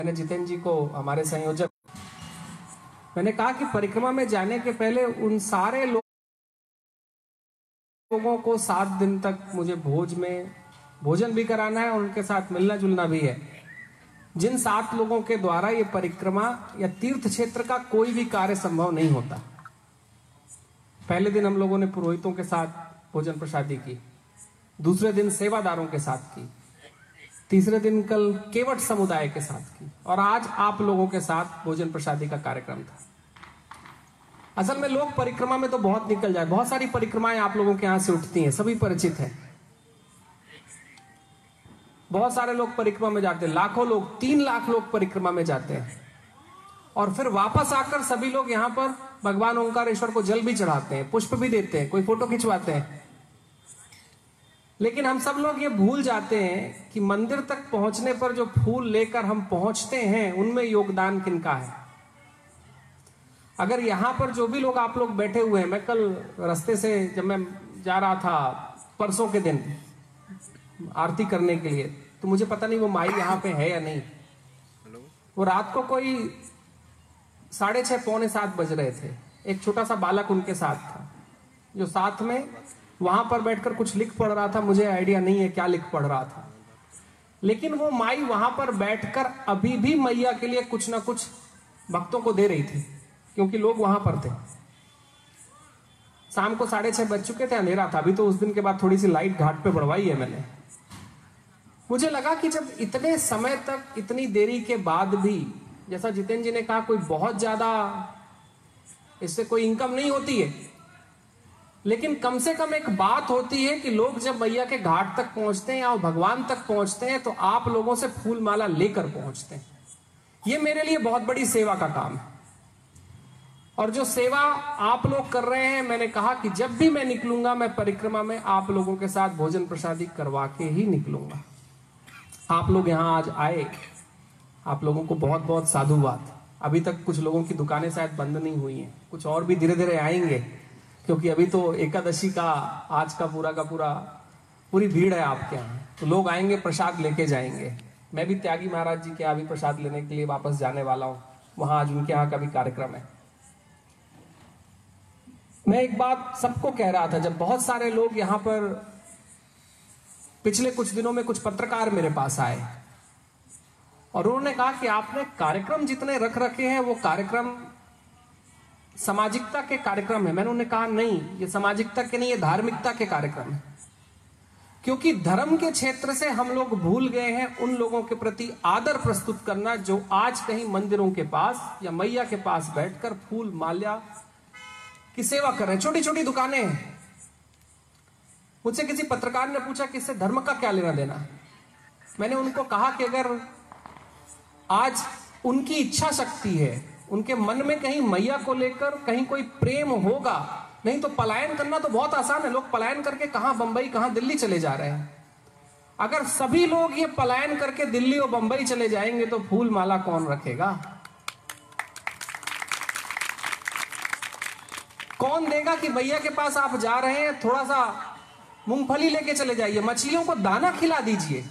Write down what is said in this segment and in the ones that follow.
मैंने जितेंद्र जी को, हमारे संयोजक, मैंने कहा कि परिक्रमा में जाने के पहले उन सारे लोगों को सात दिन तक मुझे भोज में भोजन भी कराना है और उनके साथ मिलना जुलना भी है। जिन सात लोगों के द्वारा ये परिक्रमा या तीर्थ क्षेत्र का कोई भी कार्य संभव नहीं होता, पहले दिन हम लोगों ने पुरोहितों के साथ भोजन प्रसादी की, दूसरे दिन सेवादारों के साथ की। तीसरे दिन कल केवट समुदाय के साथ की और आज आप लोगों के साथ भोजन प्रसादी का कार्यक्रम था। असल में लोग परिक्रमा में तो बहुत निकल जाए, बहुत सारी परिक्रमाएँ आप लोगों के यहाँ से उठती हैं, सभी परिचित हैं। बहुत सारे लोग परिक्रमा में जाते हैं, लाखों लोग, तीन लाख लोग परिक्रमा में जाते हैं। और फिर वापस आकर सभी लोग यहाँ पर भगवान ओंकारेश्वर को जल भी चढ़ाते हैं, पुष्प भी देते हैं, कोई फ़ोटो खिंचवाते हैं। लेकिन हम सब लोग ये भूल जाते हैं कि मंदिर तक पहुँचने पर जो फूल लेकर हम पहुँचते हैं उनमें योगदान किनका है? अगर यहाँ पर जो भी लोग आप लोग बैठे हुए हैं मैं कल रास्ते से जब मैं जा रहा था परसों के दिन आरती करने के लिए तो मुझे पता नहीं वो माई यहाँ पे है या नहीं। वो रात को कोई साढ़े छह पौने सात बज रहे थे। एक छोटा सा बालक उनके साथ था जो साथ में वहाँ पर बैठकर कुछ लिख पढ़ रहा था, मुझे आइडिया नहीं है क्या लिख पढ़ रहा था। लेकिन वो माई वहाँ पर बैठकर अभी भी मैया के लिए कुछ ना कुछ भक्तों को दे रही थी, क्योंकि लोग वहाँ पर थे। शाम को साढ़े छह बज चुके थे, अंधेरा था। अभी तो उस दिन के बाद थोड़ी सी लाइट घाट पे बढ़वाई है मैंने। मुझे लगा कि जब इतने समय तक, इतनी देरी के बाद भी, जैसा जितेंद्र जी ने कहा, कोई बहुत ज़्यादा, इससे कोई इनकम नहीं होती है। लेकिन कम से कम एक बात होती है कि लोग जब मैया के घाट तक पहुँचते हैं या भगवान तक पहुँचते हैं तो आप लोगों से फूल माला लेकर पहुँचते हैं। ये मेरे लिए बहुत बड़ी सेवा का काम है। और जो सेवा आप लोग कर रहे हैं, मैंने कहा कि जब भी मैं निकलूँगा, मैं परिक्रमा में आप लोगों के साथ भोजन प्रसादी करवा के ही निकलूँगा। आप लोग यहाँ आज आए। आप लोगों को बहुत बहुत साधुवाद। अभी तक कुछ लोगों की दुकानें शायद बंद नहीं हुई हैं। कुछ और भी धीरे धीरे आएँगे। क्योंकि अभी तो एकादशी का, आज का पूरा का पूरा, पूरी भीड़ है आपके यहाँ। तो लोग आएँगे, प्रसाद लेके जाएँगे। मैं भी त्यागी महाराज जी के यहाँ प्रसाद लेने के लिए वापस जाने वाला हूँ। वहाँ आज उनके यहाँ का भी कार्यक्रम है। मैं एक बात सबको कह रहा था, जब बहुत सारे लोग यहाँ पर पिछले कुछ दिनों में कुछ पत्रकार मेरे पास आए और उन्होंने कहा कि आपने कार्यक्रम जितने रख रखे हैं, वो कार्यक्रम सामाजिकता के कार्यक्रम है। मैंने उन्हें कहा, नहीं, ये सामाजिकता के नहीं, ये धार्मिकता के कार्यक्रम है। क्योंकि धर्म के क्षेत्र से हम लोग भूल गए हैं उन लोगों के प्रति आदर प्रस्तुत करना जो आज कहीं मंदिरों के पास या मैया के पास बैठकर फूल, माल्या की सेवा कर रहे हैं। छोटी छोटी दुकानें हैं। मुझसे किसी पत्रकार ने पूछा कि इससे धर्म का क्या लेना देना? मैंने उनको कहा कि अगर आज उनकी इच्छा शक्ति है उनके मन में कहीं मैया को लेकर कहीं कोई प्रेम होगा? नहीं तो पलायन करना तो बहुत आसान है। लोग पलायन करके कहा बंबई, कहाँ दिल्ली चले जा रहे हैं। अगर सभी लोग ये पलायन करके दिल्ली और बंबई चले जाएँगे तो फूल माला कौन रखेगा? कौन देगा कि भैया के पास आप जा रहे हैं थोड़ा सा मूंगफली लेके चले जाइए। मछलियों को दाना खिला दीजिए।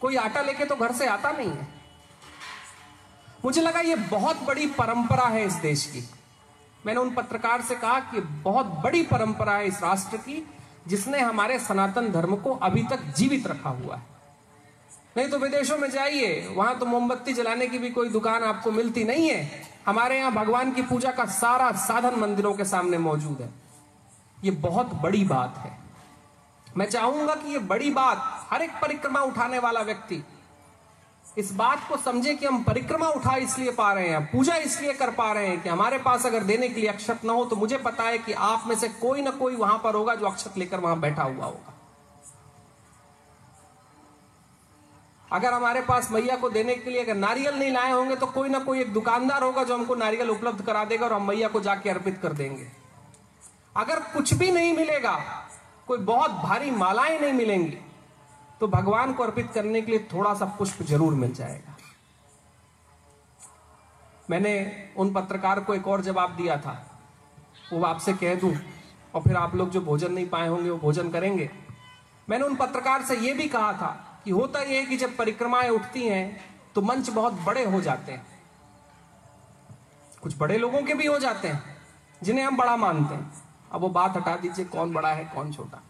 कोई आटा लेके तो घर से आता नहीं है। मुझे लगा ये बहुत बड़ी परंपरा है इस देश की। मैंने उन पत्रकार से कहा कि बहुत बड़ी परंपरा है इस राष्ट्र की, जिसने हमारे सनातन धर्म को अभी तक जीवित रखा हुआ है। नहीं तो विदेशों में जाइए, वहाँ तो मोमबत्ती जलाने की भी कोई दुकान आपको मिलती नहीं है। हमारे यहाँ भगवान की पूजा का सारा साधन मंदिरों के सामने मौजूद है। ये बहुत बड़ी बात है। मैं चाहूँगा कि ये बड़ी बात हर एक परिक्रमा उठाने वाला व्यक्ति इस बात को समझे कि हम परिक्रमा उठा इसलिए पा रहे हैं, पूजा इसलिए कर पा रहे हैं कि हमारे पास अगर देने के लिए अक्षत ना हो तो मुझे पता है कि आप में से कोई ना कोई वहाँ पर होगा जो अक्षत लेकर वहाँ बैठा हुआ होगा। अगर हमारे पास मैया को देने के लिए अगर नारियल नहीं लाए होंगे तो कोई ना कोई एक दुकानदार होगा जो हमको नारियल उपलब्ध करा देगा और हम मैया को जाके अर्पित कर देंगे। अगर कुछ भी नहीं मिलेगा, कोई बहुत भारी मालाएँ नहीं मिलेंगी तो भगवान को अर्पित करने के लिए थोड़ा सा पुष्प ज़रूर मिल जाएगा। मैंने उन पत्रकार को एक और जवाब दिया था। वो आपसे कह दूँ, और फिर आप लोग जो भोजन नहीं पाए होंगे, वो भोजन करेंगे। मैंने उन पत्रकार से ये भी कहा था कि होता यह है कि जब परिक्रमाएँ उठती हैं तो मंच बहुत बड़े हो जाते हैं। कुछ बड़े लोगों के भी हो जाते हैं, जिन्हें हम बड़ा मानते हैं। अब वो बात हटा दीजिए, कौन बड़ा है, कौन छोटा।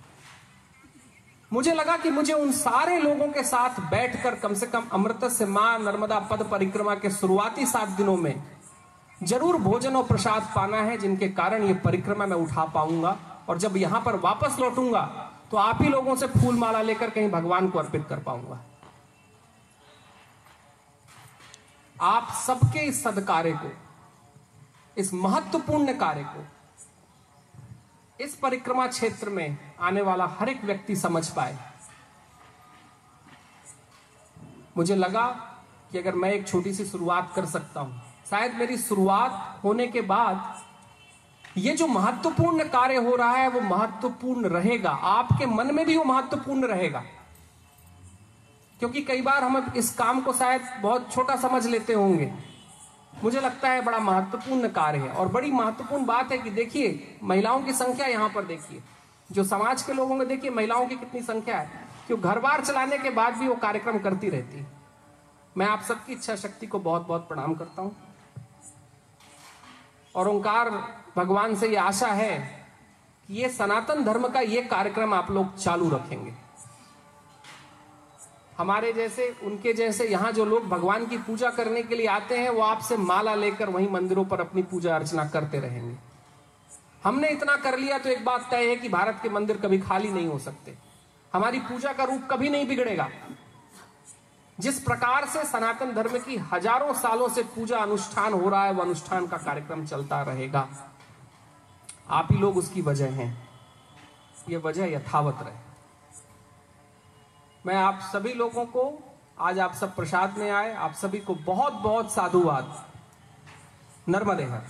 मुझे लगा कि मुझे उन सारे लोगों के साथ बैठकर कम से कम अमृत से माँ नर्मदा पद परिक्रमा के शुरुआती सात दिनों में ज़रूर भोजन और प्रसाद पाना है, जिनके कारण ये परिक्रमा मैं उठा पाऊँगा। और जब यहाँ पर वापस लौटूँगा तो आप ही लोगों से फूल माला लेकर कहीं भगवान को अर्पित कर पाऊँगा। आप सबके इस सदकार्य को, इस महत्वपूर्ण कार्य को इस परिक्रमा क्षेत्र में आने वाला हर एक व्यक्ति समझ पाए। मुझे लगा कि अगर मैं एक छोटी सी शुरुआत कर सकता हूँ, शायद मेरी शुरुआत होने के बाद ये जो महत्वपूर्ण कार्य हो रहा है, वो महत्वपूर्ण रहेगा। आपके मन में भी वो महत्वपूर्ण रहेगा। क्योंकि कई बार हम इस काम को शायद बहुत छोटा समझ लेते होंगे। मुझे लगता है बड़ा महत्वपूर्ण कार्य है। और बड़ी महत्वपूर्ण बात है कि देखिए, महिलाओं की संख्या यहाँ पर देखिए। जो समाज के लोगों को देखिए, महिलाओं की कितनी संख्या है। कि घर बार चलाने के बाद भी वो कार्यक्रम करती रहती है। मैं आप सबकी इच्छा शक्ति को बहुत बहुत प्रणाम करता हूँ। और ओंकार भगवान से ये आशा है कि ये सनातन धर्म का ये कार्यक्रम आप लोग चालू रखेंगे। हमारे जैसे, उनके जैसे, यहाँ जो लोग भगवान की पूजा करने के लिए आते हैं, वो आपसे माला लेकर वहीं मंदिरों पर अपनी पूजा अर्चना करते रहेंगे। हमने इतना कर लिया तो एक बात तय है कि भारत के मंदिर कभी खाली नहीं हो सकते। हमारी पूजा का रूप कभी नहीं बिगड़ेगा। जिस प्रकार से सनातन धर्म की हज़ारों सालों से पूजा अनुष्ठान हो रहा है वह अनुष्ठान का कार्यक्रम चलता रहेगा। आप ही लोग उसकी वजह हैं। यह वजह यथावत रहे। मैं आप सभी लोगों को आज आप सब प्रसाद में आए, आप सभी को बहुत बहुत साधुवाद। नर्मदे हर